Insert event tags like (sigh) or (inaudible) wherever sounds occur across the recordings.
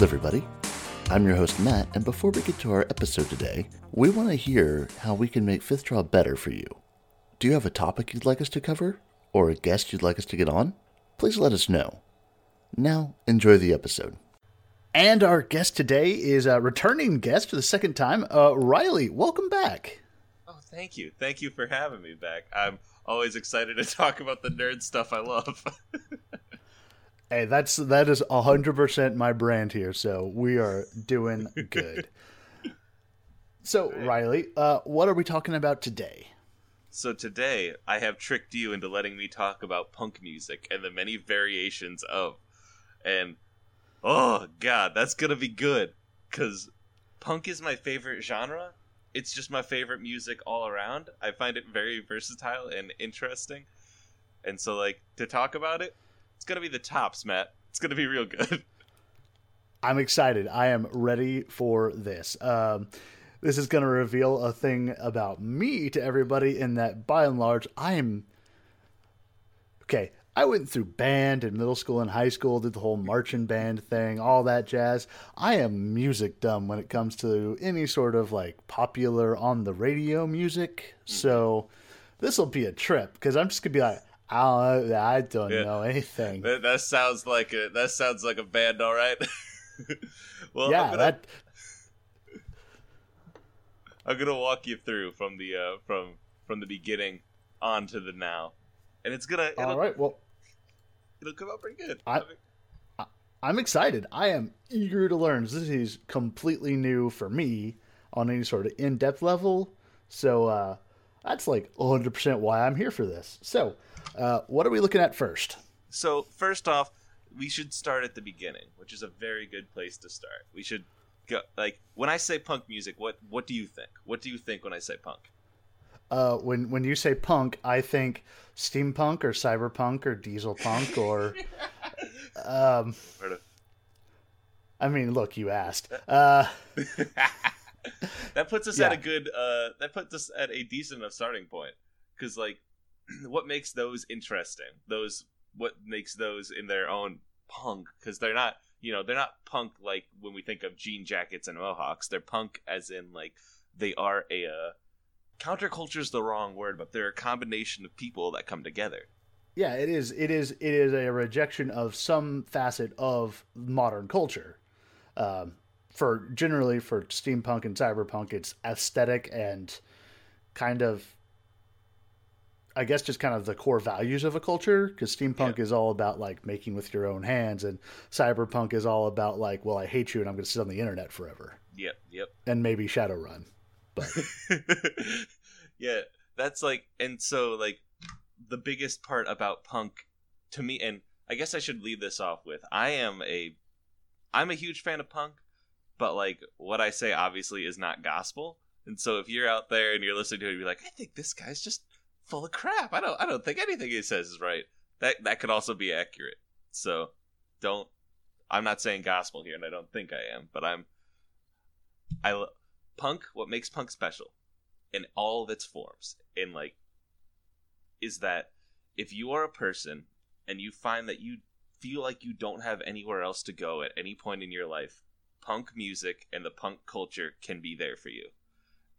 Wild, everybody. I'm your host, Matt, and before we get to our episode today, we want to hear how we can make Fifth Draw better for you. Do you have a topic you'd like us to cover? Or a guest you'd like us to get on? Please let us know. Now, enjoy the episode. And our guest today is a returning guest for the second time, uh, Riley. Welcome back. Oh, thank you. Thank you for having me back. I'm always excited to talk about the nerd stuff I love. (laughs) Hey, that's that is hundred percent my brand here. So we are doing (laughs) good. so Riley, uh, what are we talking about today? So today I have tricked you into letting me talk about punk music and the many variations of, and oh god, that's gonna be good, cause punk is my favorite genre. It's just my favorite music all around. I find it very versatile and interesting, and so like to talk about it it's gonna be the tops, Matt. It's gonna be real good. (laughs) I'm excited. I am ready for this. Um, this is going to reveal a thing about me to everybody in that by and large I am okay. I went through band in middle school and high school, did the whole marching band thing, all that jazz. I am music dumb when it comes to any sort of like popular on the radio music. Mm-hmm. So this will be a trip because I'm just gonna be like, I don't, know. I don't yeah. know anything. That, that, sounds like a that sounds like a band, all right. (laughs) well, yeah, I'm gonna, that. I'm gonna walk you through from the uh, from from the beginning on to the now, and it's gonna. All right. Well, it'll come out pretty good. I, I, I'm excited. I am eager to learn. This is completely new for me on any sort of in-depth level. So uh, that's like 100% why I'm here for this. So uh, what are we looking at first? So first off, we should start at the beginning, which is a very good place to start. We should go like when I say punk music, what what do you think? What do you think when I say punk? Uh, when when you say punk, I think steampunk or cyberpunk or diesel punk or. (laughs) um, I mean, look, you asked. Uh, (laughs) (laughs) that puts us yeah. at a good. Uh, that puts us at a decent enough starting point because, like, (clears throat) what makes those interesting? Those what makes those in their own punk because they're not you know they're not punk like when we think of jean jackets and mohawks. They're punk as in like they are a uh, counterculture is the wrong word, but they're a combination of people that come together. Yeah, it is. It is. It is a rejection of some facet of modern culture. Um, for generally for steampunk and cyberpunk, it's aesthetic and kind of I guess just kind of the core values of a culture because steampunk yeah. is all about like making with your own hands and cyberpunk is all about like well I hate you and I'm going to sit on the internet forever. Yep, yep. And maybe Shadowrun. But (laughs) yeah, that's like and so like the biggest part about punk to me and I guess I should leave this off with I am a I'm a huge fan of punk, but like what I say obviously is not gospel. And so if you're out there and you're listening to it, you're like, I think this guy's just full of crap. I don't I don't think anything he says is right. That that could also be accurate. So don't I'm not saying gospel here and I don't think I am, but I'm I punk what makes punk special in all of its forms in like is that if you are a person and you find that you feel like you don't have anywhere else to go at any point in your life, punk music and the punk culture can be there for you.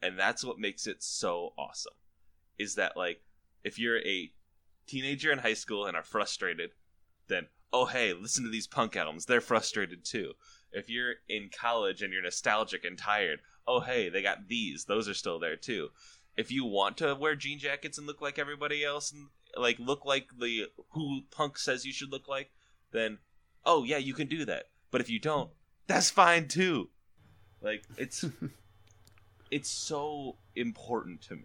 And that's what makes it so awesome is that like if you're a teenager in high school and are frustrated, then oh hey, listen to these punk albums. They're frustrated too. If you're in college and you're nostalgic and tired, oh hey, they got these. Those are still there too. If you want to wear jean jackets and look like everybody else and like look like the who punk says you should look like, then oh yeah, you can do that. But if you don't, that's fine too. Like it's (laughs) it's so important to me.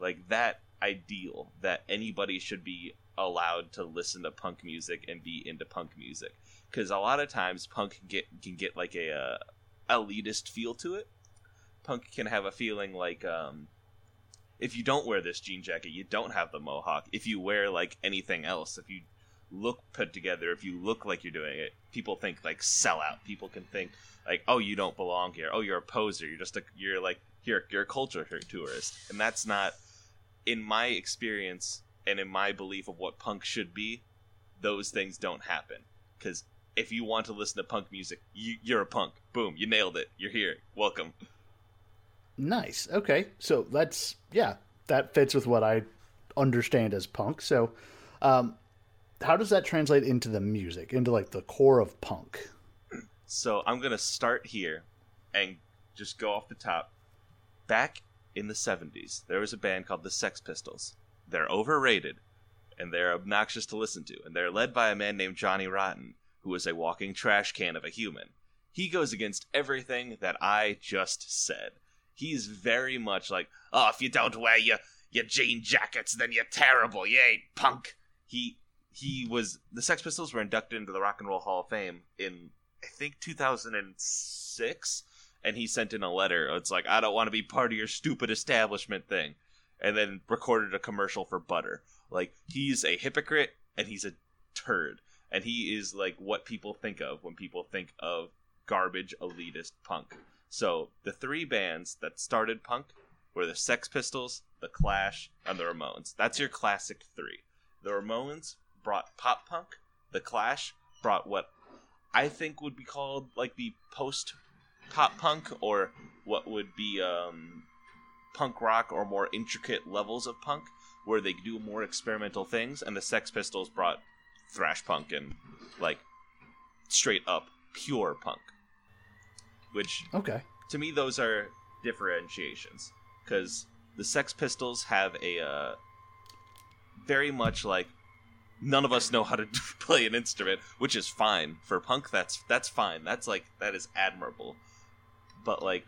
Like that ideal that anybody should be allowed to listen to punk music and be into punk music. Because a lot of times punk can get can get like a uh, elitist feel to it. Punk can have a feeling like um, if you don't wear this jean jacket you don't have the mohawk. If you wear like anything else if you look put together if you look like you're doing it people think like sellout people can think like oh you don't belong here oh you're a poser you're just a you're like you're, you're a culture tourist and that's not in my experience and in my belief of what punk should be, those things don't happen because if you want to listen to punk music, you, you're a punk. Boom, you nailed it. You're here. Welcome. Nice. Okay. So that's yeah, that fits with what I understand as punk. So um how does that translate into the music, into like the core of punk? So I'm gonna start here and just go off the top. Back in the 70s, there was a band called the Sex Pistols. They're overrated and they're obnoxious to listen to, and they're led by a man named Johnny Rotten, who is a walking trash can of a human. He goes against everything that I just said. He's very much like, oh, if you don't wear your, your jean jackets, then you're terrible. You ain't punk. He he was the Sex Pistols were inducted into the Rock and Roll Hall of Fame in I think 2006 and he sent in a letter. It's like, I don't want to be part of your stupid establishment thing. And then recorded a commercial for butter. Like, he's a hypocrite and he's a turd. And he is like what people think of when people think of garbage elitist punk. So, the three bands that started punk were the Sex Pistols, the Clash, and the Ramones. That's your classic three. The Ramones brought pop punk, the Clash brought what I think would be called like the post pop punk or what would be um, punk rock or more intricate levels of punk where they do more experimental things and the sex pistols brought thrash punk and like straight up pure punk which Okay. to me those are differentiations because the sex pistols have a uh, very much like none of us know how to (laughs) play an instrument which is fine. For punk that's that's fine. That's like that is admirable. But like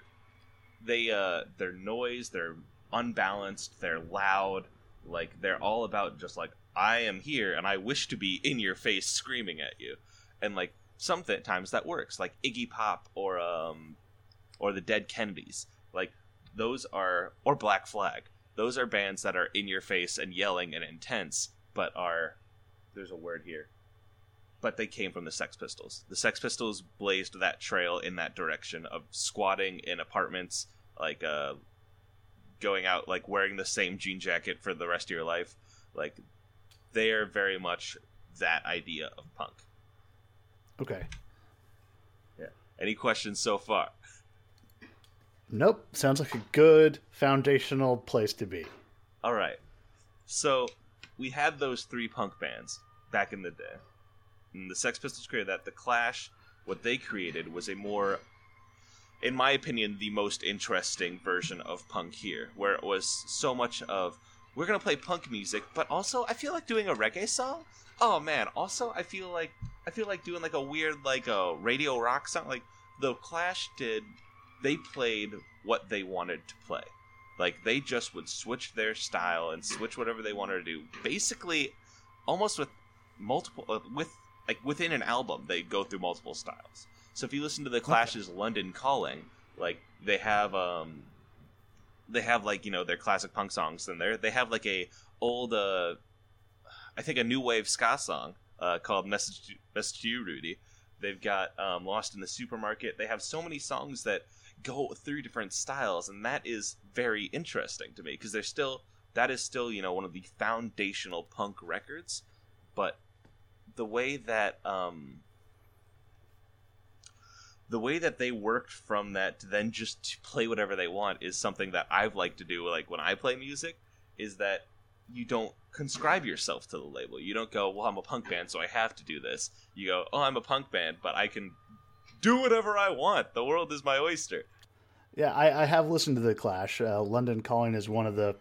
they uh their noise they're unbalanced they're loud like they're all about just like i am here and i wish to be in your face screaming at you. And like sometimes that works like iggy pop or um or the dead kennedys. Like those are or black flag. Those are bands that are in your face and yelling and intense but are there's a word here but they came from the Sex Pistols. The Sex Pistols blazed that trail in that direction of squatting in apartments, like uh, going out, like wearing the same jean jacket for the rest of your life. Like they are very much that idea of punk. Okay. Yeah. Any questions so far? Nope. Sounds like a good foundational place to be. All right. So we had those three punk bands back in the day. And the Sex Pistols created that. The Clash, what they created was a more, in my opinion, the most interesting version of punk here, where it was so much of we're gonna play punk music, but also I feel like doing a reggae song. Oh man! Also, I feel like I feel like doing like a weird like a radio rock song. Like the Clash did, they played what they wanted to play. Like they just would switch their style and switch whatever they wanted to do. Basically, almost with multiple uh, with like within an album, they go through multiple styles. So if you listen to the Clash's "London Calling," like they have um, they have like you know their classic punk songs in there. They have like a old uh, I think a new wave ska song uh, called "Message to, Message to You, Rudy." They've got um, "Lost in the Supermarket." They have so many songs that go through different styles, and that is very interesting to me because they're still that is still you know one of the foundational punk records, but the way that um, the way that they worked from that to then just to play whatever they want is something that I've liked to do. Like when I play music, is that you don't conscribe yourself to the label. You don't go, well, I'm a punk band, so I have to do this. You go, oh, I'm a punk band, but I can do whatever I want. The world is my oyster. Yeah, I, I have listened to the Clash. Uh, London Calling is one of the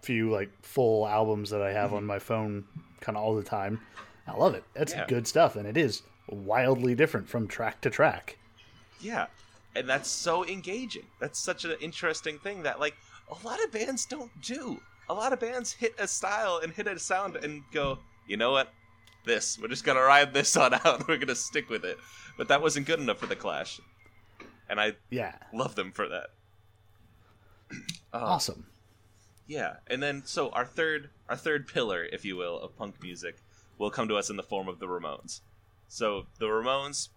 few like full albums that I have on my phone, kind of all the time. I love it. That's Yeah. good stuff, and it is wildly different from track to track. Yeah. And that's so engaging. That's such an interesting thing that like a lot of bands don't do. A lot of bands hit a style and hit a sound and go, you know what? This. We're just gonna ride this on out. (laughs) We're gonna stick with it. But that wasn't good enough for the Clash. And I Yeah, love them for that. (clears throat) Uh, awesome. Yeah, and then so our third our third pillar, if you will, of punk music will come to us in the form of the Ramones. So the Ramones,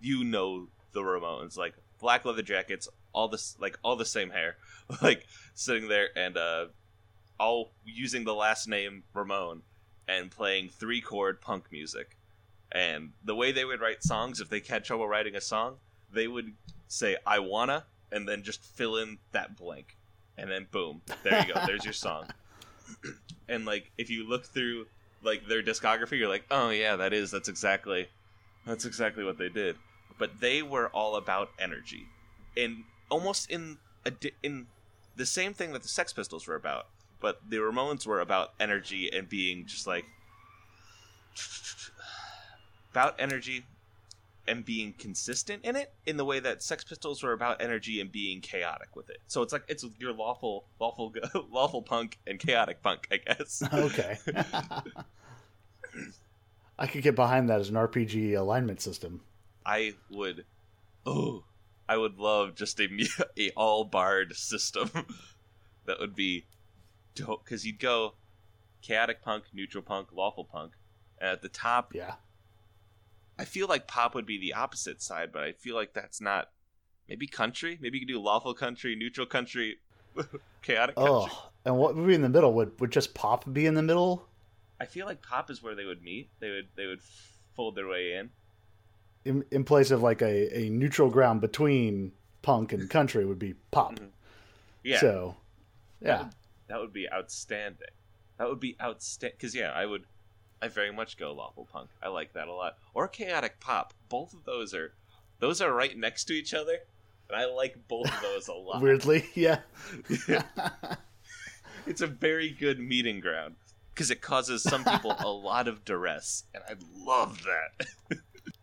you know the Ramones, like black leather jackets, all this like all the same hair, (laughs) like sitting there and uh all using the last name Ramone and playing three chord punk music. And the way they would write songs, if they had trouble writing a song, they would say "I wanna" and then just fill in that blank, and then boom, there you go. There's your song. (laughs) and like, if you look through like their discography, you're like, oh yeah, that is that's exactly that's exactly what they did. But they were all about energy, and almost in a di- in the same thing that the Sex Pistols were about. But the Ramones were about energy and being just like (sighs) about energy and being consistent in it in the way that Sex Pistols were about energy and being chaotic with it. So it's like it's your lawful lawful (laughs) lawful punk and chaotic punk, I guess. (laughs) Okay. (laughs) I could get behind that as an RPG alignment system. I would oh, I would love just a (laughs) a all barred system. (laughs) that would be dope cuz you'd go chaotic punk, neutral punk, lawful punk. And at the top, Yeah. I feel like pop would be the opposite side, but I feel like that's not. Maybe country. Maybe you could do lawful country, neutral country, (laughs) chaotic country. Oh, and what would be in the middle? Would would just pop be in the middle? I feel like pop is where they would meet. They would they would fold their way in. In, in place of like a, a neutral ground between punk and country would be pop. Mhm. Yeah, So, yeah. that would be outstanding. That would be outstanding. Because yeah, I would. I very much go lawful punk. I like that a lot. Or chaotic pop. Both of those are those are right next to each other, and I like both of those a (laughs) lot. Weirdly, yeah. (laughs) it's a very good meeting ground because it causes some people a (laughs) lot of duress, and I love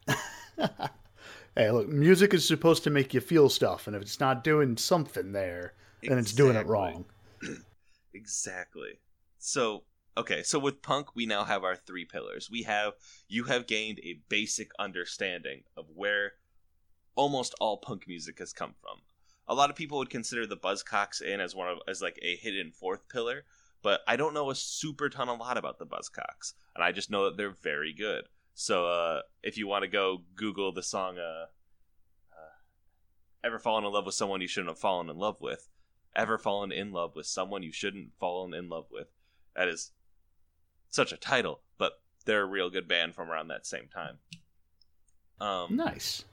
that. (laughs) hey, look, music is supposed to make you feel stuff, and if it's not doing something there, then it's doing it wrong. (clears throat) Exactly. So, okay, so with punk, we now have our three pillars. We have you have gained a basic understanding of where almost all punk music has come from. A lot of people would consider the Buzzcocks in as one of as like a hidden fourth pillar, but I don't know a super ton a lot about the Buzzcocks, and I just know that they're very good. So, uh, if you want to go Google the song, uh, uh, "Ever Fallen in Love with Someone You Shouldn't Have Fallen in Love With," ever fallen in love with someone you shouldn't fallen in love with. That is such a title, but they're a real good band from around that same time. Um, Nice.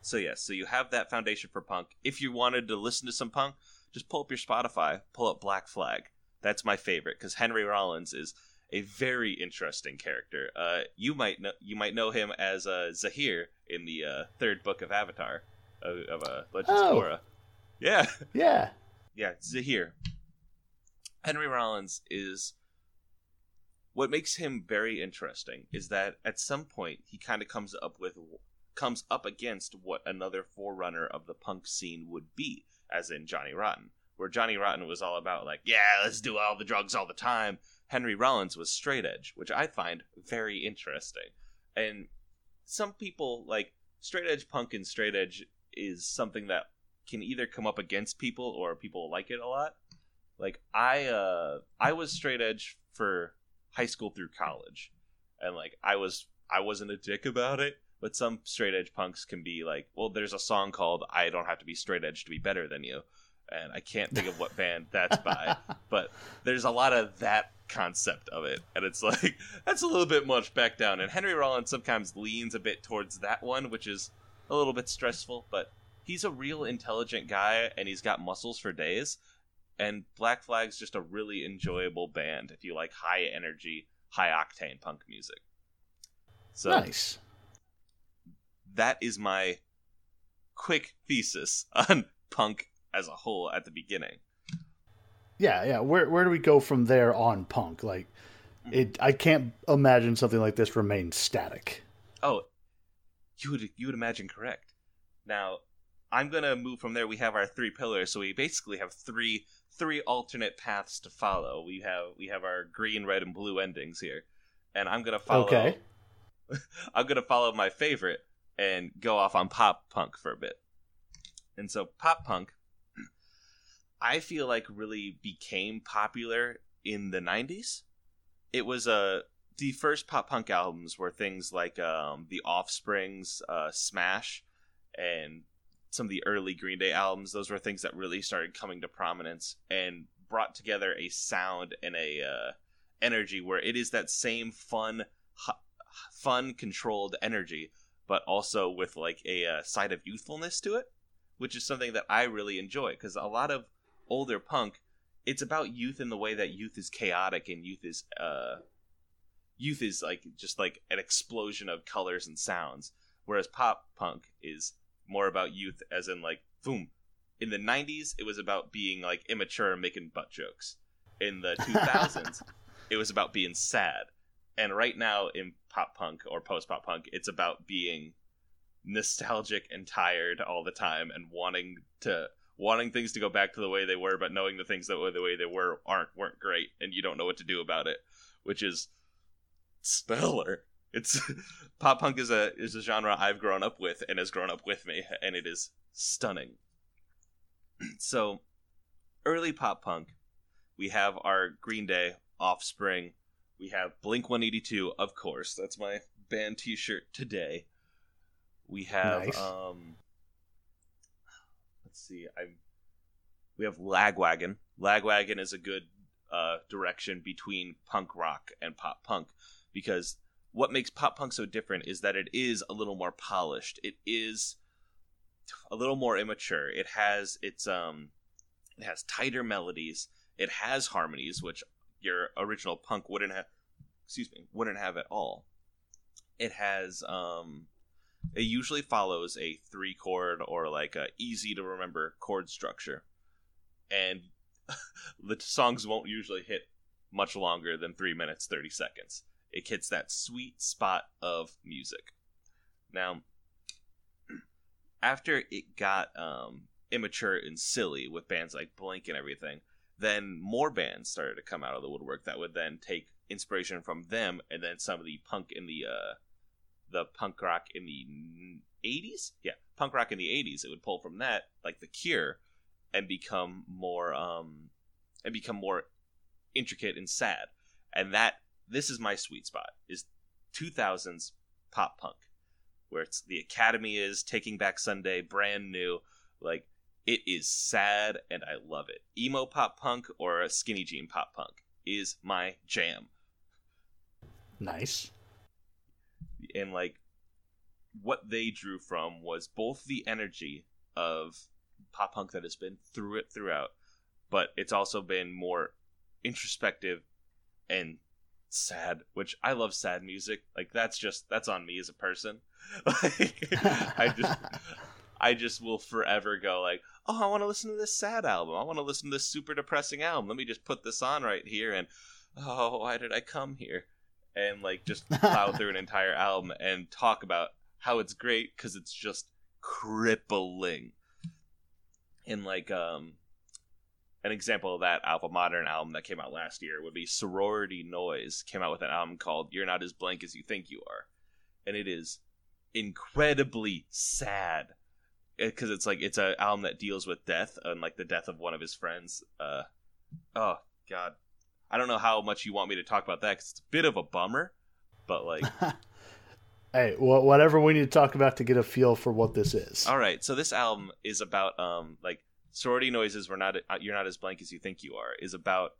so yes, so you have that foundation for punk. If you wanted to listen to some punk, just pull up your Spotify, pull up Black Flag. That's my favorite because Henry Rollins is a very interesting character. Uh, you might know you might know him as uh, Zaheer in the uh, third book of Avatar of, of uh, Legends of Oh. Korra. Yeah, (laughs) Yeah. yeah, Zaheer. Henry Rollins is what makes him very interesting is that at some point he kind of comes up with comes up against what another forerunner of the punk scene would be, as in Johnny Rotten, where Johnny Rotten was all about like, yeah, let's do all the drugs all the time. Henry Rollins was straight edge, which I find very interesting. And some people like straight edge punk and straight edge is something that can either come up against people or people like it a lot. Like I uh I was straight edge for high school through college. And like I was I wasn't a dick about it, but some straight edge punks can be like, well, there's a song called I don't have to be straight edge to be better than you. And I can't think of what band that's by, (laughs) but there's a lot of that concept of it. And it's like (laughs) that's a little bit much back down. And Henry Rollins sometimes leans a bit towards that one, which is a little bit stressful, but he's a real intelligent guy and he's got muscles for days. And Black Flag's just a really enjoyable band if you like high energy, high octane punk music. So nice. that is my quick thesis on punk as a whole at the beginning. Yeah, yeah. Where where do we go from there on punk? Like mm. it I can't imagine something like this remains static. Oh, you would you would imagine correct. Now, I'm gonna move from there. We have our three pillars, so we basically have three three alternate paths to follow. We have we have our green, red, and blue endings here, and I'm gonna follow. Okay. (laughs) I'm gonna follow my favorite and go off on pop punk for a bit. And so pop punk, I feel like really became popular in the '90s. It was uh, the first pop punk albums were things like um, the Offspring's uh, Smash and some of the early Green Day albums. Those were things that really started coming to prominence and brought together a sound and a uh, energy where it is that same fun, hi- fun, controlled energy, but also with like a uh, side of youthfulness to it, which is something that I really enjoy because a lot of older punk, it's about youth in the way that youth is chaotic and youth is uh, youth is like just like an explosion of colors and sounds, whereas pop punk is more about youth as in like boom. In the '90s, it was about being like immature and making butt jokes. In the (laughs) 2000s, it was about being sad and right now in pop punk or post pop punk it's about being nostalgic and tired all the time and wanting to wanting things to go back to the way they were but knowing the things that were the way they were aren't weren't great and you don't know what to do about it which is stellar it's (laughs) pop punk is a is a genre I've grown up with and has grown up with me and it is stunning (clears throat) so early pop punk we have our Green Day Offspring we have Blink 182, of course. That's my band t shirt today. We have nice. um let's see, I we have Lagwagon. Lagwagon is a good uh, direction between punk rock and pop punk because what makes pop punk so different is that it is a little more polished. It is a little more immature. It has its um it has tighter melodies. It has harmonies, which your original punk wouldn't have excuse me wouldn't have at all it has um it usually follows a three chord or like a easy to remember chord structure. And (laughs) the songs won't usually hit much longer than 3 minutes 30 seconds. It hits that sweet spot of music. Now after it got um immature and silly with bands like blink and everything then more bands started to come out of the woodwork that would then take inspiration from them and then some of the punk in the uh the punk rock in the 80s yeah punk rock in the 80s it would pull from that like the cure and become more um and become more intricate and sad and that this is my sweet spot is 2000s pop punk where it's the academy is taking back sunday brand new like it is sad and I love it. Emo pop punk or a skinny jean pop punk is my jam. Nice. And like what they drew from was both the energy of pop punk that has been through it throughout, but it's also been more introspective and sad, which I love sad music. Like that's just that's on me as a person. (laughs) like I just I just will forever go like, oh, I want to listen to this sad album. I want to listen to this super depressing album. Let me just put this on right here and oh, why did I come here? And like just (laughs) plow through an entire album and talk about how it's great because it's just crippling. And like um an example of that Alpha Modern album that came out last year would be Sorority Noise came out with an album called You're Not As Blank As You Think You Are. And it is incredibly sad because it's like it's an album that deals with death and like the death of one of his friends. Uh, oh God, I don't know how much you want me to talk about that because it's a bit of a bummer, but like. (laughs) hey, whatever we need to talk about to get a feel for what this is. All right, so this album is about um like sorority noises. We're not uh, you're not as blank as you think you are. Is about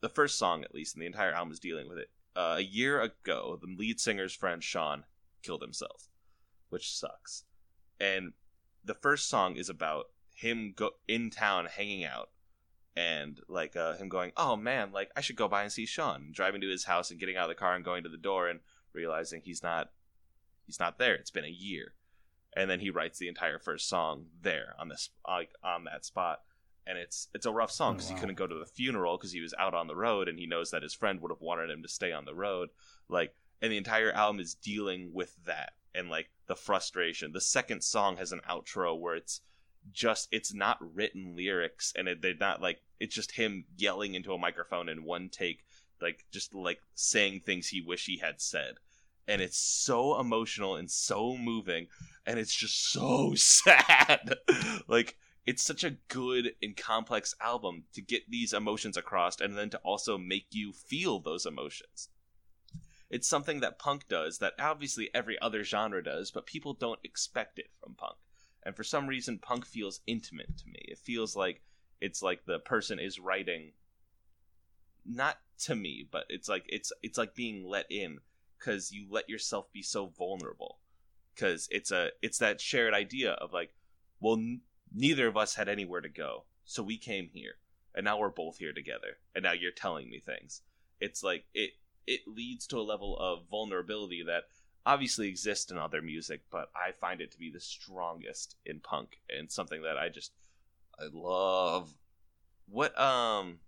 the first song at least, and the entire album is dealing with it. Uh, a year ago, the lead singer's friend Sean killed himself, which sucks and the first song is about him go in town hanging out and like uh, him going oh man like i should go by and see sean driving to his house and getting out of the car and going to the door and realizing he's not he's not there it's been a year and then he writes the entire first song there on this like on that spot and it's it's a rough song because oh, wow. he couldn't go to the funeral because he was out on the road and he knows that his friend would have wanted him to stay on the road like and the entire album is dealing with that and like the frustration. The second song has an outro where it's just it's not written lyrics and it, they're not like it's just him yelling into a microphone in one take like just like saying things he wish he had said. And it's so emotional and so moving and it's just so (laughs) sad. Like it's such a good and complex album to get these emotions across and then to also make you feel those emotions. It's something that punk does that obviously every other genre does, but people don't expect it from punk. And for some reason, punk feels intimate to me. It feels like it's like the person is writing, not to me, but it's like it's it's like being let in because you let yourself be so vulnerable because it's a it's that shared idea of like well n- neither of us had anywhere to go so we came here and now we're both here together and now you're telling me things it's like it it leads to a level of vulnerability that obviously exists in other music but i find it to be the strongest in punk and something that i just i love. What um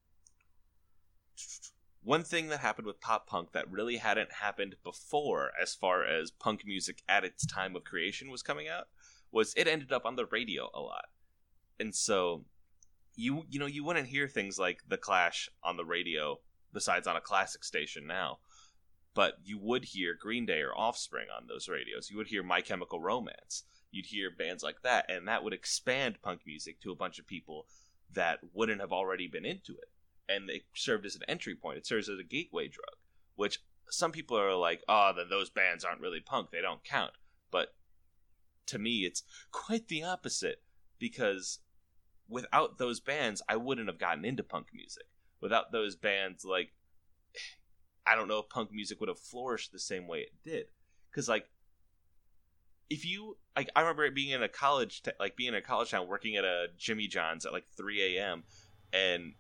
one thing that happened with pop punk that really hadn't happened before as far as punk music at its time of creation was coming out was it ended up on the radio a lot. And so you you know you wouldn't hear things like the clash on the radio besides on a classic station now but you would hear green day or offspring on those radios you would hear my chemical romance you'd hear bands like that and that would expand punk music to a bunch of people that wouldn't have already been into it and it served as an entry point. It serves as a gateway drug, which some people are like, oh, then those bands aren't really punk. They don't count. But to me, it's quite the opposite because without those bands, I wouldn't have gotten into punk music. Without those bands, like, I don't know if punk music would have flourished the same way it did. Because, like, if you like, I remember being in a college, t- like being in a college town, working at a Jimmy John's at like 3 a.m. and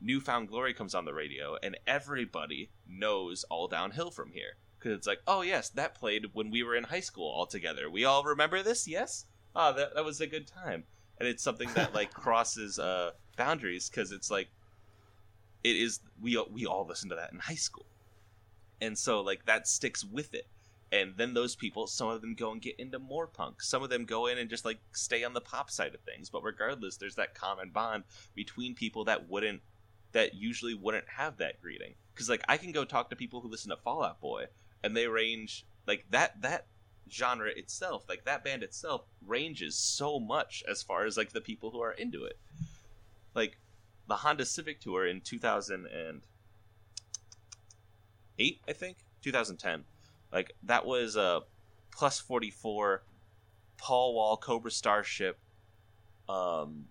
New Found Glory comes on the radio, and everybody knows All Downhill from here. Because it's like, oh, yes, that played when we were in high school all together. We all remember this? Yes? Oh, that, that was a good time. And it's something that, like, (laughs) crosses uh, boundaries because it's like, it is, we, we all listen to that in high school. And so, like, that sticks with it. And then those people, some of them go and get into more punk. Some of them go in and just, like, stay on the pop side of things. But regardless, there's that common bond between people that wouldn't that usually wouldn't have that greeting. Because like I can go talk to people who listen to Fall Out Boy, and they range like that that genre itself, like that band itself, ranges so much as far as like the people who are into it. Like the Honda Civic tour in 2008, I think 2010. Like that was a plus 44 Paul Wall Cobra Starship um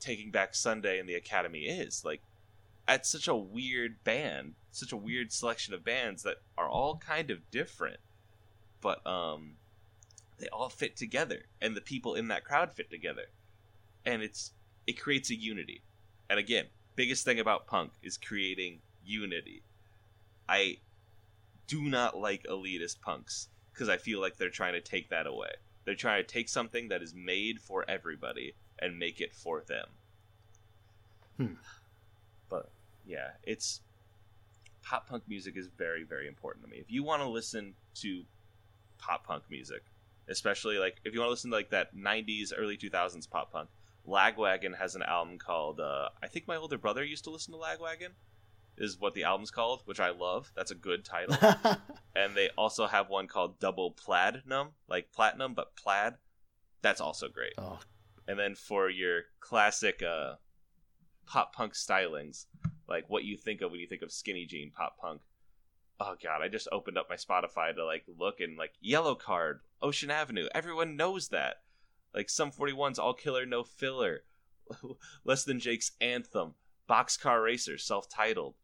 Taking Back Sunday and the Academy is. Like, at such a weird band, such a weird selection of bands that are all kind of different, but um, they all fit together, and the people in that crowd fit together, and it's it creates a unity. And again, biggest thing about punk is creating unity. I do not like elitist punks because I feel like they're trying to take that away. They're trying to take something that is made for everybody and make it for them. Hmm. But yeah, it's pop punk music is very very important to me. If you want to listen to pop punk music, especially like if you want to listen to like that 90s early 2000s pop punk, Lagwagon has an album called uh, I think my older brother used to listen to Lagwagon is what the album's called, which I love. That's a good title. (laughs) and they also have one called Double Plaidinum, like platinum but plaid. That's also great. Oh and then for your classic uh, pop punk stylings, like what you think of when you think of skinny jean pop punk. Oh god, I just opened up my Spotify to like look and like Yellowcard, Ocean Avenue. Everyone knows that. Like some 41's All Killer No Filler, (laughs) Less Than Jake's Anthem, Boxcar Racer, self-titled.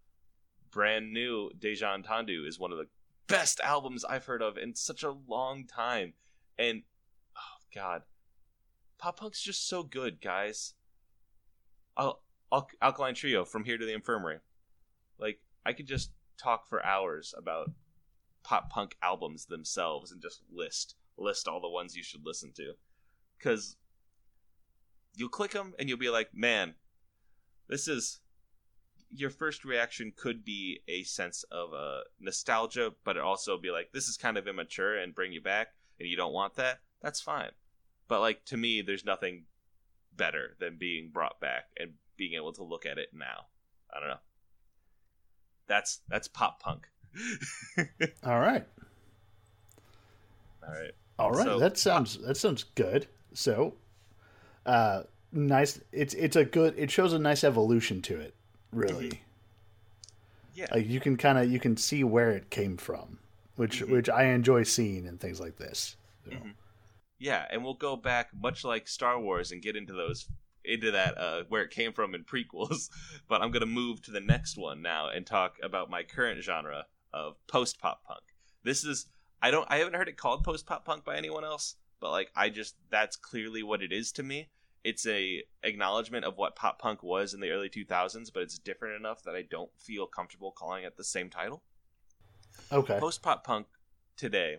Brand new Deja Entendu is one of the best albums I've heard of in such a long time. And oh god, pop punk's just so good, guys. Al- Al- Alkaline Trio from here to the infirmary. Like I could just talk for hours about pop punk albums themselves and just list list all the ones you should listen to, because you'll click them and you'll be like, man, this is. Your first reaction could be a sense of uh, nostalgia, but it also be like, this is kind of immature and bring you back, and you don't want that. That's fine but like to me, there's nothing better than being brought back and being able to look at it now. I don't know. That's that's pop punk. (laughs) All right. All right. All right. So, that sounds that sounds good. So, uh, nice. It's it's a good. It shows a nice evolution to it. Really. Yeah. Like you can kind of you can see where it came from, which mm-hmm. which I enjoy seeing and things like this. So. Mm-hmm. Yeah, and we'll go back much like Star Wars and get into those into that uh, where it came from in prequels. (laughs) but I'm gonna move to the next one now and talk about my current genre, of post pop punk. This is I don't I haven't heard it called post pop punk by anyone else, but like I just that's clearly what it is to me. It's a acknowledgement of what pop punk was in the early 2000s, but it's different enough that I don't feel comfortable calling it the same title. Okay. Post pop punk today,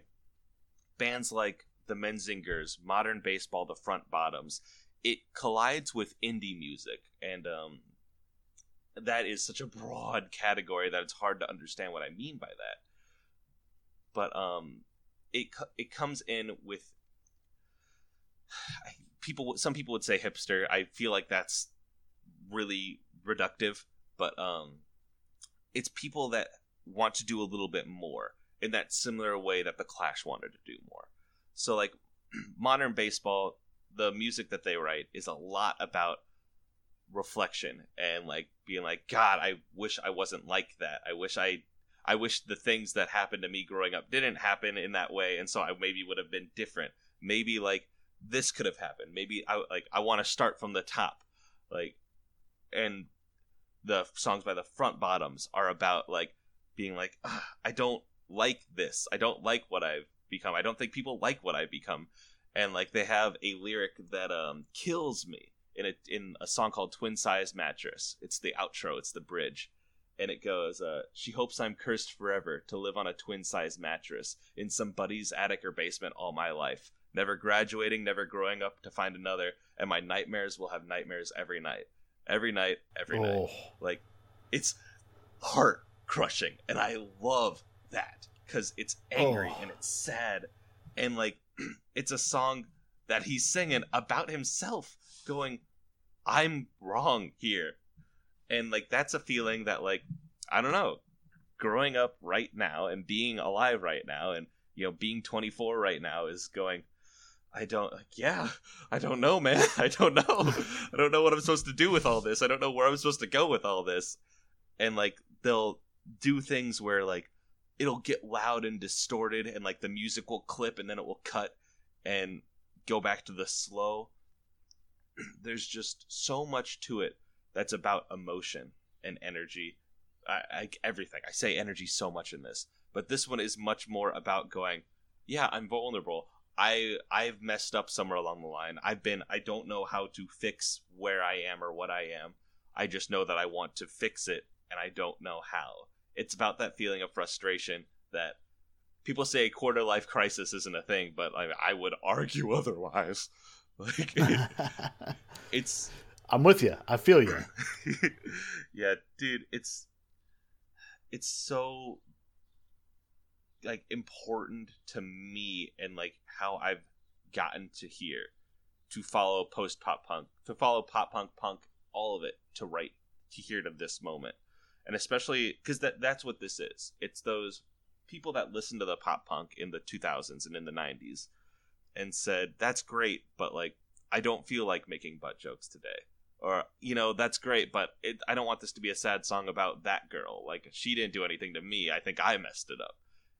bands like the Menzingers, Modern Baseball, the Front Bottoms, it collides with indie music, and um, that is such a broad (laughs) category that it's hard to understand what I mean by that. But um, it it comes in with (sighs) people. Some people would say hipster. I feel like that's really reductive, but um, it's people that want to do a little bit more in that similar way that the Clash wanted to do more. So like (clears throat) modern baseball, the music that they write is a lot about reflection and like being like god i wish i wasn't like that i wish i i wish the things that happened to me growing up didn't happen in that way and so i maybe would have been different maybe like this could have happened maybe i like i want to start from the top like and the songs by the front bottoms are about like being like i don't like this i don't like what i've become i don't think people like what i've become and like they have a lyric that um kills me in a in a song called Twin Size Mattress. It's the outro, it's the bridge. And it goes, uh, she hopes I'm cursed forever to live on a twin size mattress in somebody's attic or basement all my life. Never graduating, never growing up to find another, and my nightmares will have nightmares every night. Every night, every oh. night. Like, it's heart crushing. And I love that because it's angry oh. and it's sad. And, like, (clears throat) it's a song that he's singing about himself, going, I'm wrong here. And like that's a feeling that like I don't know, growing up right now and being alive right now and you know being 24 right now is going I don't like yeah, I don't know, man. (laughs) I don't know. I don't know what I'm supposed to do with all this. I don't know where I'm supposed to go with all this. And like they'll do things where like it'll get loud and distorted and like the music will clip and then it will cut and go back to the slow (clears throat) there's just so much to it that's about emotion and energy. I, I, everything. I say energy so much in this, but this one is much more about going, yeah, I'm vulnerable. I I've messed up somewhere along the line. I've been I don't know how to fix where I am or what I am. I just know that I want to fix it and I don't know how. It's about that feeling of frustration that people say a quarter life crisis isn't a thing, but I, I would argue (laughs) otherwise. Like it, (laughs) it's I'm with you. I feel you. (laughs) yeah, dude, it's it's so like important to me and like how I've gotten to here to follow post pop punk, to follow pop punk punk, all of it to write to here to this moment. And especially cuz that that's what this is. It's those people that listened to the pop punk in the 2000s and in the 90s and said, "That's great, but like I don't feel like making butt jokes today." Or, you know, that's great, but it, I don't want this to be a sad song about that girl. Like she didn't do anything to me. I think I messed it up.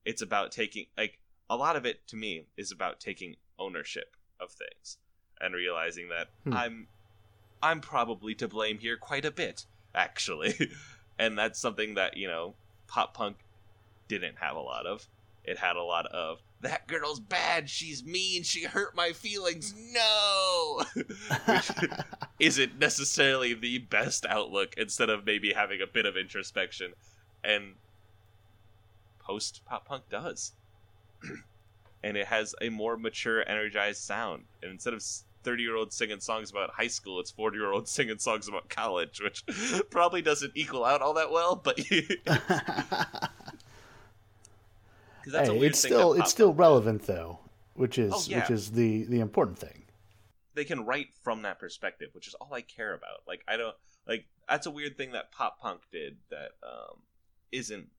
It's about taking like a lot of it to me is about taking ownership of things and realizing that hmm. I'm I'm probably to blame here quite a bit, actually. (laughs) and that's something that, you know, pop punk didn't have a lot of. It had a lot of that girl's bad. She's mean. She hurt my feelings. No, (laughs) which (laughs) isn't necessarily the best outlook. Instead of maybe having a bit of introspection, and post pop punk does, (clears throat) and it has a more mature, energized sound. And instead of 30 year olds singing songs about high school, it's 40 year olds (laughs) singing songs about college, which (laughs) probably doesn't equal out all that well, but (laughs) that's hey, it's still it's still relevant though, which is oh, yeah. which is the the important thing. They can write from that perspective, which is all I care about. Like I don't like that's a weird thing that pop punk did that um isn't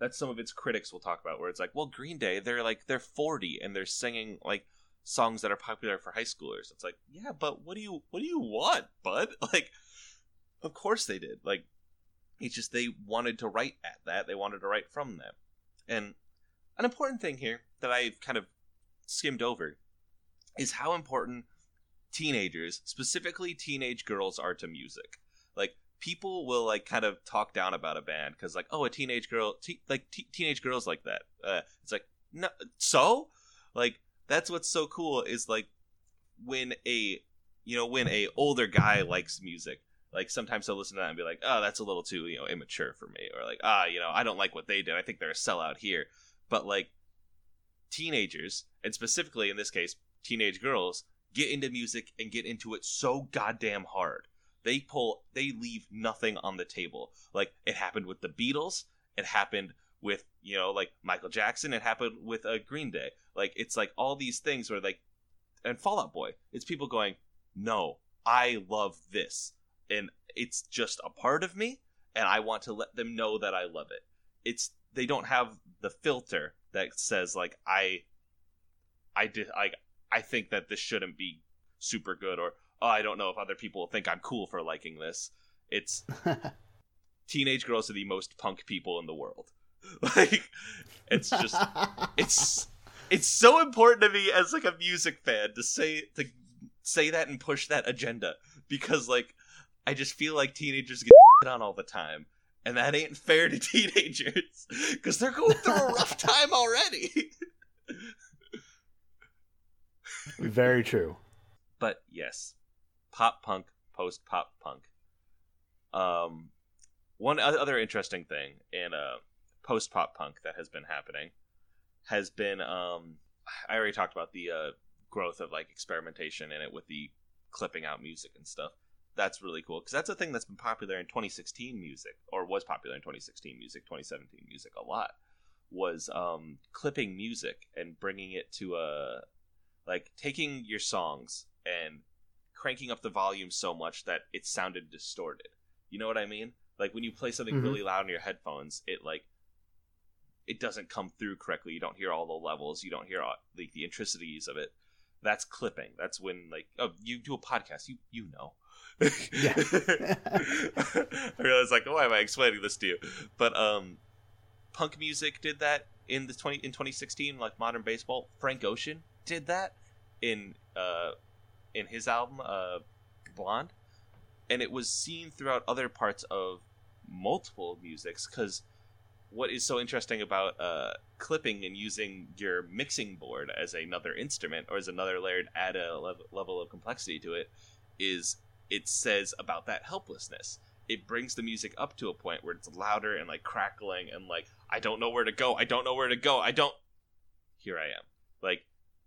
that some of its critics will talk about where it's like, well, Green Day, they're like they're 40 and they're singing like songs that are popular for high schoolers. It's like, yeah, but what do you what do you want, bud? (laughs) Like of course they did. Like it's just they wanted to write at that. They wanted to write from them. And an important thing here that I've kind of skimmed over is how important teenagers, specifically teenage girls, are to music. People will like kind of talk down about a band because like oh a teenage girl te- like te- teenage girls like that. Uh, it's like no so? Like that's what's so cool is like when a you know when a older guy likes music like sometimes they'll listen to that and be like oh that's a little too you know immature for me or like ah you know i don't like what they did i think they're a sellout here. But like teenagers and specifically in this case teenage girls get into music and get into it so goddamn hard they pull they leave nothing on the table. Like it happened with the beatles it happened with you know like michael jackson it happened with a uh, green day. Like it's like all these things where like and fall out boy it's people going no i love this. And it's just a part of me and i want to let them know that i love it. It's they don't have the filter that says like i i did i i think that this shouldn't be super good or oh, I don't know if other people think I'm cool for liking this. It's (laughs) teenage girls are the most punk people in the world. (laughs) like it's just (laughs) it's it's so important to me as like a music fan to say to say that and push that agenda because like I just feel like teenagers get on all the time and that ain't fair to teenagers because they're going through a rough time already. Very true. But yes, pop punk, post pop punk. Um, one other interesting thing in uh, post pop punk that has been happening has been um, I already talked about the uh, growth of like experimentation in it with the clipping out music and stuff. That's really cool because that's a thing that's been popular in 2016 music or was popular in 2016 music, 2017 music a lot. Was um, clipping music and bringing it to a like taking your songs and cranking up the volume so much that it sounded distorted. You know what I mean? Like when you play something mm-hmm. really loud in your headphones, it like it doesn't come through correctly. You don't hear all the levels. You don't hear all, like the intricacies of it. That's clipping. That's when like oh you do a podcast. You you know. yeah. (laughs) (laughs) I realize like oh, why am I explaining this to you? But um, punk music did that in the twenty in 2016. Like modern baseball, Frank Ocean did that in uh in his album uh, Blonde, and it was seen throughout other parts of multiple musics because what is so interesting about uh, clipping and using your mixing board as another instrument or as another layer to add a level, level of complexity to it is it says about that helplessness. It brings the music up to a point where it's louder and like crackling and like i don't know where to go i don't know where to go i don't here i am. Like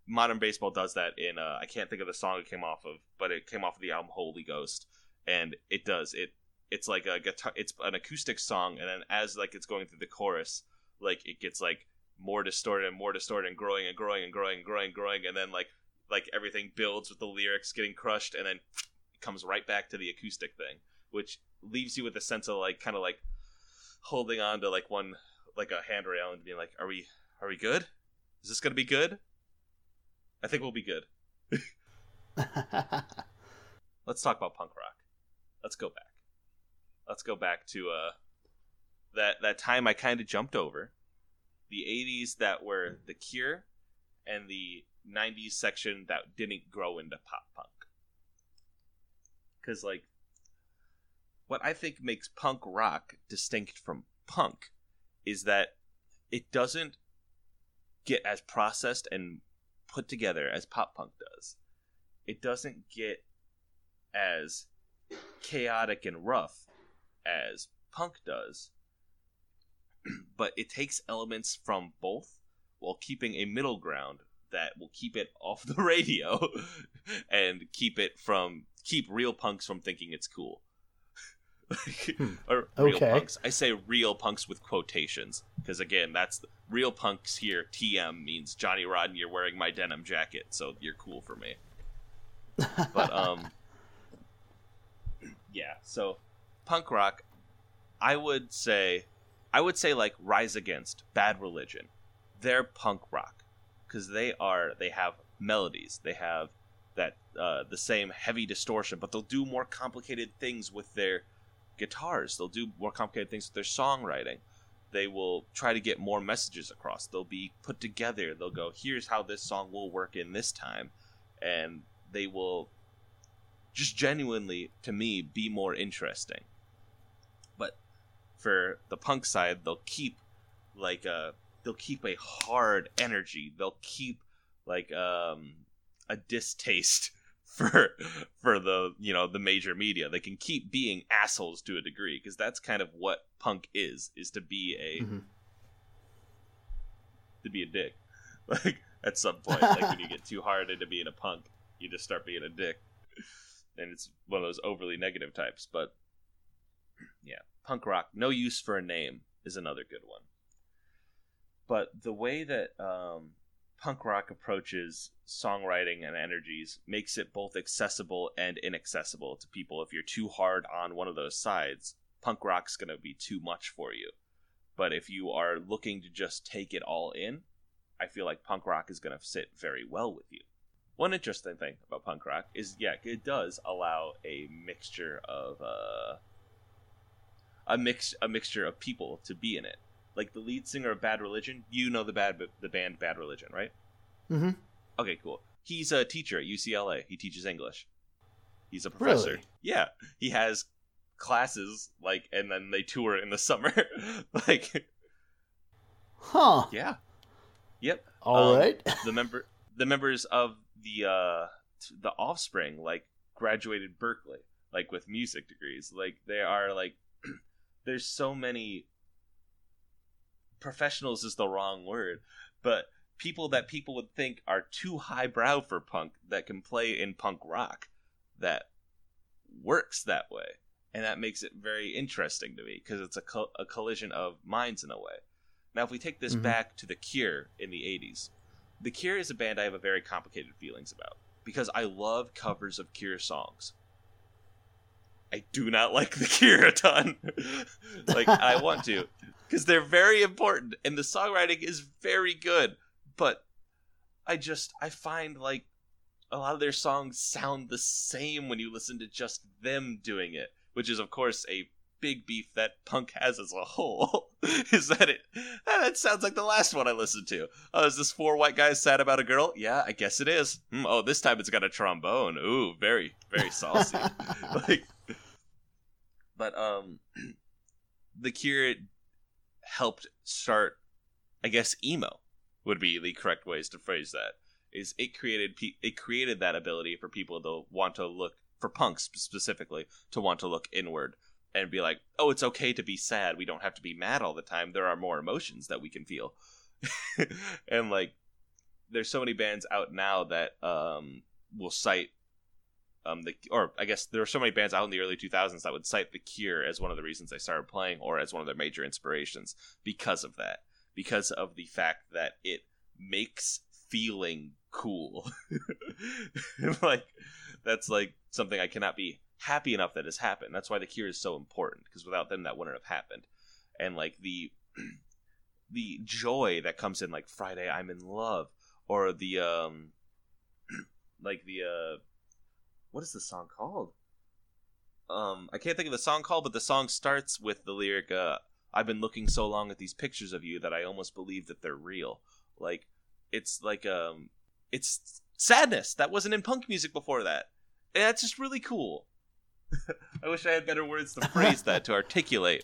modern baseball does that in uh, I can't think of the song it came off of, but it came off of the album Holy Ghost, and it does it. It's like a guitar. It's an acoustic song, and then as like it's going through the chorus, like it gets like more distorted and more distorted and growing and growing and growing and growing and growing, and then like like everything builds with the lyrics getting crushed, and then it comes right back to the acoustic thing, which leaves you with a sense of like kind of like holding on to like one like a handrail and being like, "Are we are we good? Is this gonna be good?" I think we'll be good. (laughs) Let's talk about punk rock. Let's go back. Let's go back to uh that that time I kind of jumped over. The 80s that were The Cure and the 90s section that didn't grow into pop punk. Cuz like what I think makes punk rock distinct from punk is that it doesn't get as processed and put together as pop punk does. It doesn't get as chaotic and rough as punk does, (clears throat) but it takes elements from both while keeping a middle ground that will keep it (laughs) off the radio (laughs) and keep it from keep real punks from thinking it's cool. Hmm. (laughs) or real okay. punks. I say real punks with quotations because again, that's the, real punks here. TM means Johnny Rotten. You're wearing my denim jacket, so you're cool for me. But (laughs) um, yeah. So punk rock, I would say, I would say like Rise Against, Bad Religion. They're punk rock because they are they have melodies. They have that uh, the same heavy distortion, but they'll do more complicated things with their guitars. They'll do more complicated things with their songwriting. They will try to get more messages across. They'll be put together. They'll go, here's how this song will work in this time. And they will just genuinely, to me, be more interesting. But for the punk side, they'll keep like a they'll keep a hard energy. They'll keep like um a distaste for for the you know the major media. They can keep being assholes to a degree because that's kind of what punk is is to be a Mhm. to be a dick. (laughs) Like at some point, like when you get too hard into being a punk, you just start being a dick, and it's one of those overly negative types. But yeah, punk rock, no use for a name is another good one. But the way that um, punk rock approaches songwriting and energies makes it both accessible and inaccessible to people. If you're too hard on one of those sides, punk rock's going to be too much for you. But if you are looking to just take it all in, I feel like punk rock is going to sit very well with you. One interesting thing about punk rock is, yeah, it does allow a mixture of uh, a mix a mixture of people to be in it. Like the lead singer of Bad Religion, you know the bad the band Bad Religion, right? Mm-hmm. Okay, cool. He's a teacher at UCLA. He teaches English. He's a professor. Really? Yeah, he has classes like, and then they tour in the summer. (laughs) like, Huh. yeah, yep. All Um, right. (laughs) the member the members of the uh the offspring like graduated berkeley like with music degrees like they are like (clears throat) there's so many professionals is the wrong word but people that people would think are too highbrow for punk that can play in punk rock that works that way and that makes it very interesting to me because it's a, co- a collision of minds in a way now if we take this Mhm. back to the cure in the 80s the Cure is a band I have a very complicated feelings about because I love covers of Cure songs. I do not (laughs) like the Cure a ton. (laughs) like I want to (laughs) because they're very important and the songwriting is very good, but I just I find like a lot of their songs sound the same when you listen to just them doing it, which is of course a big beef that punk has as a whole (laughs) is that it "Ah, that sounds like the last one I listened to. Oh, is this four white guys sad about a girl? Yeah, I guess it is. Hmm, oh, this time it's got a trombone. Ooh, very, very saucy. (laughs) like, but um, (clears throat) the Cure helped start, I guess, emo would be the correct ways to phrase that. Is it created it created that ability for people to want to look for punks specifically to want to look inward and be like, oh, it's okay to be sad. We don't have to be mad all the time. There are more emotions that we can feel. (laughs) and like, there's so many bands out now that um, will cite um the or I guess there were so many bands out in the early 2000s that would cite The Cure as one of the reasons they started playing or as one of their major inspirations because of that. Because of the fact that it makes feeling cool. (laughs) like that's like something I cannot be happy enough that has happened. That's why the cure is so important because without them that wouldn't have happened. And like the (clears throat) the joy that comes in like Friday I'm in love or the um (clears throat) like the uh what is the song called? Um I can't think of the song called but the song starts with the lyric uh I've been looking so long at these pictures of you that I almost believe that they're real. Like it's like um it's sadness that wasn't in punk music before that. And that's just really cool. (laughs) I wish I had better words to phrase that to articulate.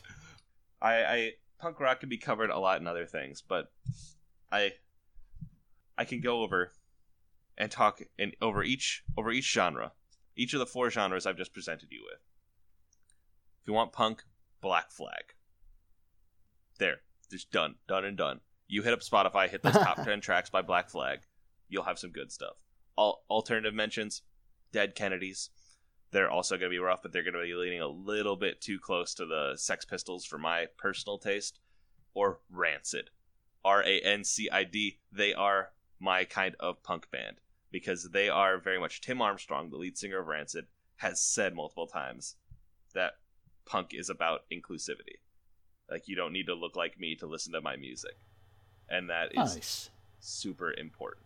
I, I punk rock can be covered a lot in other things, but I I can go over and talk in over each over each genre, each of the four genres I've just presented you with. If you want punk, Black Flag. There, just done, done and done. You hit up Spotify, hit those top (laughs) ten tracks by Black Flag, you'll have some good stuff. All alternative mentions, Dead Kennedys. They're also going to be rough, but they're going to be leaning a little bit too close to the Sex Pistols for my personal taste. Or Rancid. R A N C I D. They are my kind of punk band because they are very much Tim Armstrong, the lead singer of Rancid, has said multiple times that punk is about inclusivity. Like, you don't need to look like me to listen to my music. And that is Nice. super important.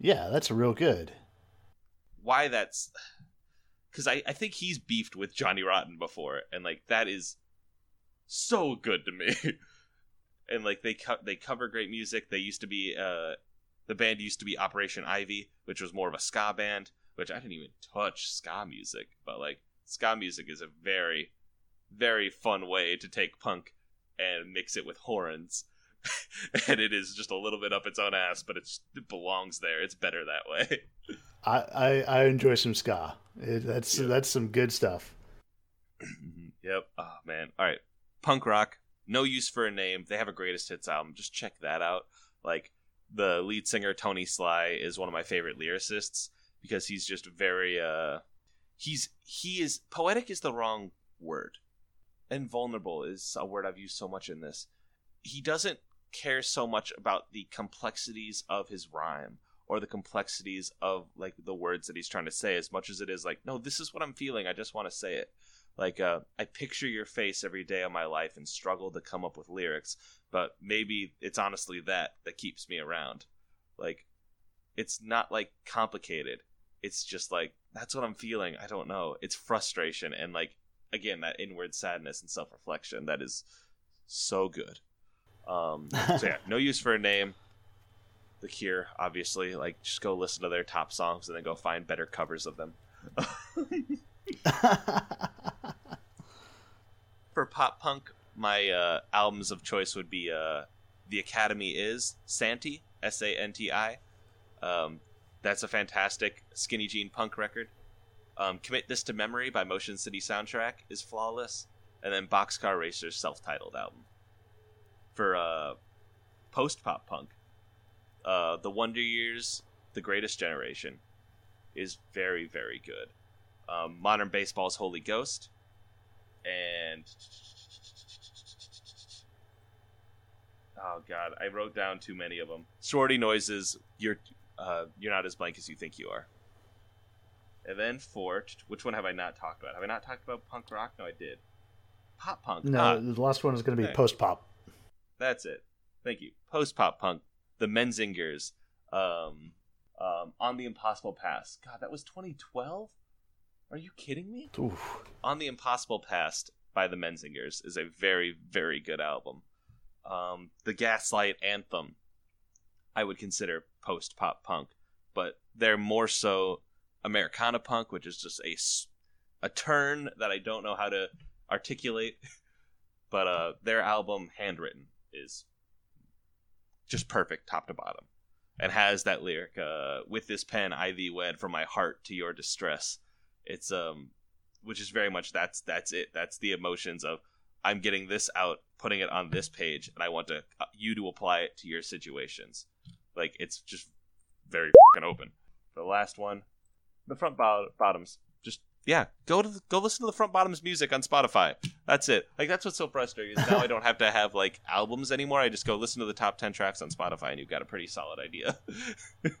Yeah, that's real good. why that's because I, I think he's beefed with Johnny Rotten before, and like that is so good to me. (laughs) and like they co- they cover great music. They used to be uh the band used to be Operation Ivy, which was more of a ska band, which I didn't even touch ska music, but like ska music is a very very fun way to take punk and mix it with horns. (laughs) and it is just a little bit up its own ass, but it's, it belongs there. It's better that way. I, I, I enjoy some ska. It, that's Yeah. that's some good stuff. (clears throat) yep. Oh man. All right. Punk rock. No use for a name. They have a greatest hits album. Just check that out. Like the lead singer Tony Sly is one of my favorite lyricists because he's just very uh he's he is poetic is the wrong word. And vulnerable is a word I've used so much in this. He doesn't care so much about the complexities of his rhyme or the complexities of like the words that he's trying to say as much as it is like no this is what i'm feeling i just want to say it like uh, i picture your face every day of my life and struggle to come up with lyrics but maybe it's honestly that that keeps me around. Like it's not like complicated. It's just like that's what i'm feeling. I don't know. It's frustration and like again that inward sadness and self-reflection that is so good. Um so yeah no use for a name. The Cure, obviously. Like, just go listen to their top songs and then go find better covers of them. (laughs) For pop punk, my uh, albums of choice would be uh, The Academy Is, Santi, S A N T I. Um, that's a fantastic skinny jean punk record. Um, Commit This to Memory by Motion City Soundtrack is flawless. And then Boxcar Racer's self titled album. For uh, post pop punk, uh, The Wonder Years, The Greatest Generation is very, very good. Um, Modern Baseball's Holy Ghost, and oh god, I wrote down too many of them. Sorority Noises, you're uh, you're not as blank as you think you are. And then for which one have I not talked about? Have I not talked about punk rock? No, I did. Pop punk. no, Ah, the last one is going to be Okay. post pop. that's it. Thank you. Post pop punk, the Menzingers, um, um, on the Impossible Past. God, that was 2012. Are you kidding me? Oof. On the Impossible Past by the Menzingers is a very, very good album. Um, the Gaslight Anthem, I would consider post pop punk, but they're more so Americana punk, which is just a, a turn that I don't know how to articulate. (laughs) But uh, their album Handwritten is just perfect, top to bottom, and has that lyric uh, "With this pen, I thee wed from my heart to your distress." It's um, which is very much that's that's it. That's the emotions of I'm getting this out, putting it on this page, and I want to uh, you to apply it to your situations. Like it's just very open. The last one, the front bo- bottoms, just yeah, go to the, go listen to the front bottoms music on Spotify. That's it. Like that's what's so frustrating is now I don't have to have like albums anymore. I just go listen to the top ten tracks on Spotify, and you've got a pretty solid idea.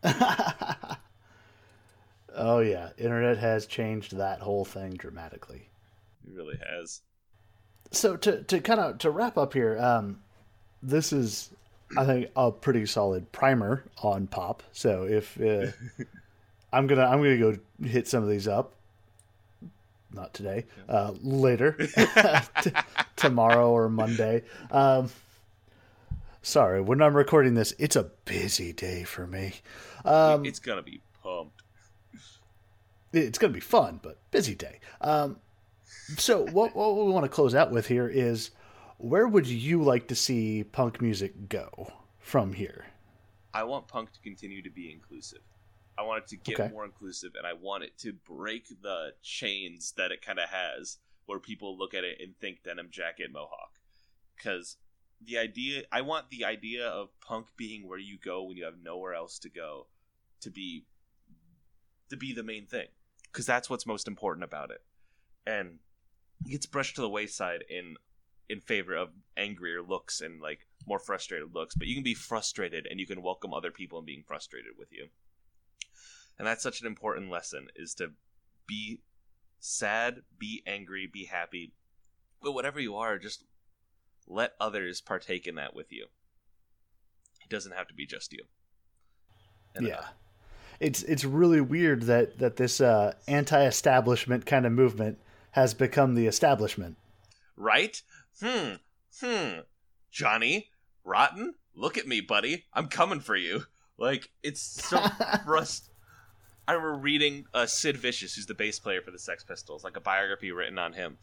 (laughs) (laughs) oh yeah, internet has changed that whole thing dramatically. it really has. So to to kind of to wrap up here, um, this is I think a pretty solid primer on pop. So if uh, (laughs) I'm gonna I'm gonna go hit some of these up, not today, uh, later, (laughs) (laughs) T- tomorrow or Monday. Um, sorry, when I'm recording this, it's a busy day for me. Um, it's gonna be. It's going to be fun, but busy day. Um, so what, what we want to close out with here is where would you like to see punk music go from here? I want punk to continue to be inclusive. I want it to get Okay. more inclusive, and I want it to break the chains that it kind of has, where people look at it and think denim jacket mohawk. Because the idea, I want the idea of punk being where you go when you have nowhere else to go, to be, to be the main thing. Because that's what's most important about it, and it gets brushed to the wayside in in favor of angrier looks and like more frustrated looks but you can be frustrated and you can welcome other people in being frustrated with you. And that's such an important lesson is to be sad be angry be happy but whatever you are just let others partake in that with you. It doesn't have to be just you. And, uh, yeah. It's it's really weird that that this uh, anti-establishment kind of movement has become the establishment. right hmm hmm johnny rotten look at me buddy i'm coming for you like it's so (laughs) frust I remember reading uh, Sid Vicious, who's the bass player for the Sex Pistols, like a biography written on him,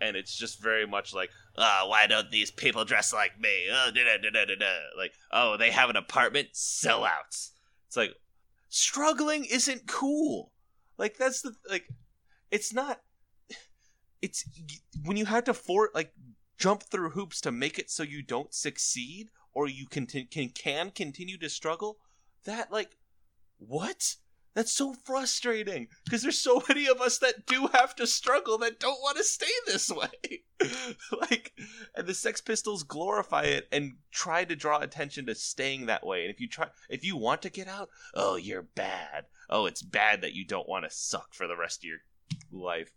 and it's just very much like, oh, why don't these people dress like me? Oh, da da da da da. Like, oh, they have an apartment, sellouts. It's like struggling isn't cool. Like that's the like, it's not. It's when you have to for like jump through hoops to make it so you don't succeed or you can can can continue to struggle. That like, what? That's so frustrating because there's so many of us that do have to struggle that don't want to stay this way. (laughs) like, and the Sex Pistols glorify it and try to draw attention to staying that way. And if you try, if you want to get out, oh, you're bad. Oh, it's bad that you don't want to suck for the rest of your life.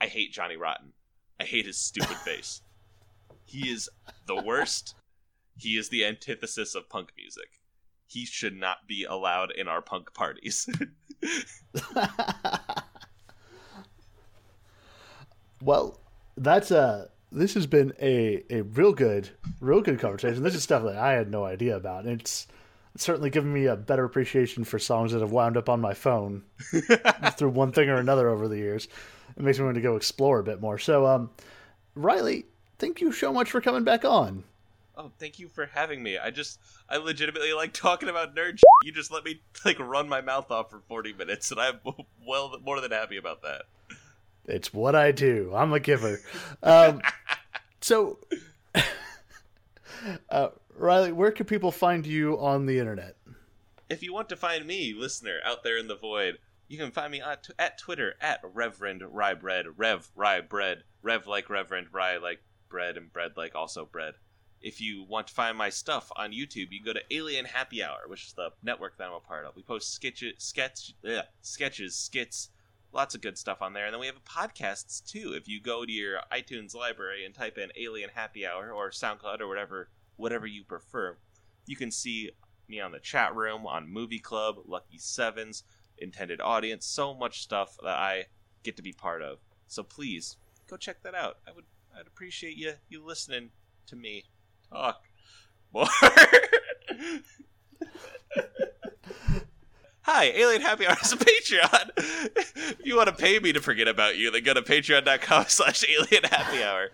I hate Johnny Rotten. I hate his stupid (laughs) face. He is the worst. He is the antithesis of punk music he should not be allowed in our punk parties. (laughs) well, that's a. Uh, this has been a, a real good, real good conversation. This is stuff that I had no idea about. It's certainly given me a better appreciation for songs that have wound up on my phone (laughs) through one thing or another over the years. It makes me want to go explore a bit more. So, um, Riley, thank you so much for coming back on. Oh, thank you for having me. I just, I legitimately like talking about nerd. You just let me like run my mouth off for forty minutes, and I'm (laughs) well more than happy about that. It's what I do. I'm a giver. Um, (laughs) so, (laughs) uh, Riley, where can people find you on the internet? If you want to find me, listener, out there in the void, you can find me at, at Twitter at Reverend Rye Bread, Rev Rye Bread, Rev like Reverend, Rye like bread, and bread like also bread if you want to find my stuff on YouTube, you can go to Alien Happy Hour, which is the network that I'm a part of. We post sketches, sketch, ugh, sketches, skits, lots of good stuff on there. And then we have podcasts too. If you go to your iTunes library and type in Alien Happy Hour or SoundCloud or whatever, whatever you prefer, you can see me on the chat room, on Movie Club, Lucky Sevens, Intended Audience, so much stuff that I get to be part of. So please go check that out. I would I'd appreciate you you listening to me talk more. Hi, Alien Happy Hour is a Patreon. if you want to pay me to forget about you, then go to patreon.com slash alien happy hour,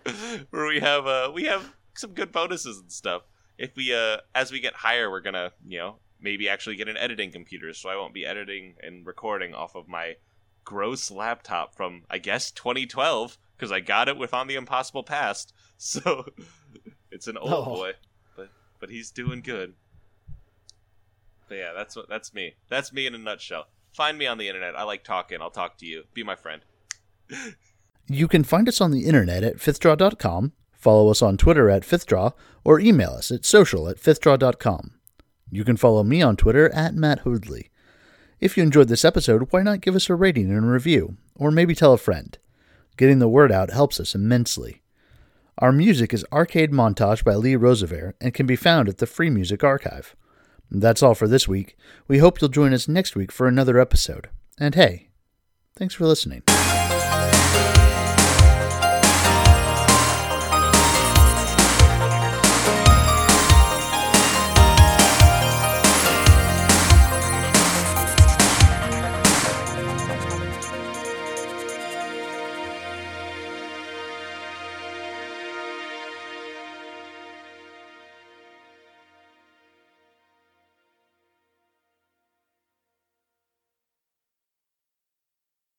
where we have uh we have some good bonuses and stuff. If we uh as we get higher, we're gonna, you know, maybe actually get an editing computer, so I won't be editing and recording off of my gross laptop from I guess 2012 because I got it with on the impossible past. So (laughs) it's an old oh. boy, but but he's doing good. But yeah, that's what that's me. That's me in a nutshell. Find me on the internet. I like talking. I'll talk to you. Be my friend. (laughs) you can find us on the internet at fifthdraw.com, follow us on Twitter at fifthdraw, or email us at social at fifthdraw.com. You can follow me on Twitter at Matt Hoodley. If you enjoyed this episode, why not give us a rating and a review, or maybe tell a friend? Getting the word out helps us immensely. Our music is Arcade Montage by Lee Rosevere and can be found at the Free Music Archive. That's all for this week. We hope you'll join us next week for another episode. And hey, thanks for listening.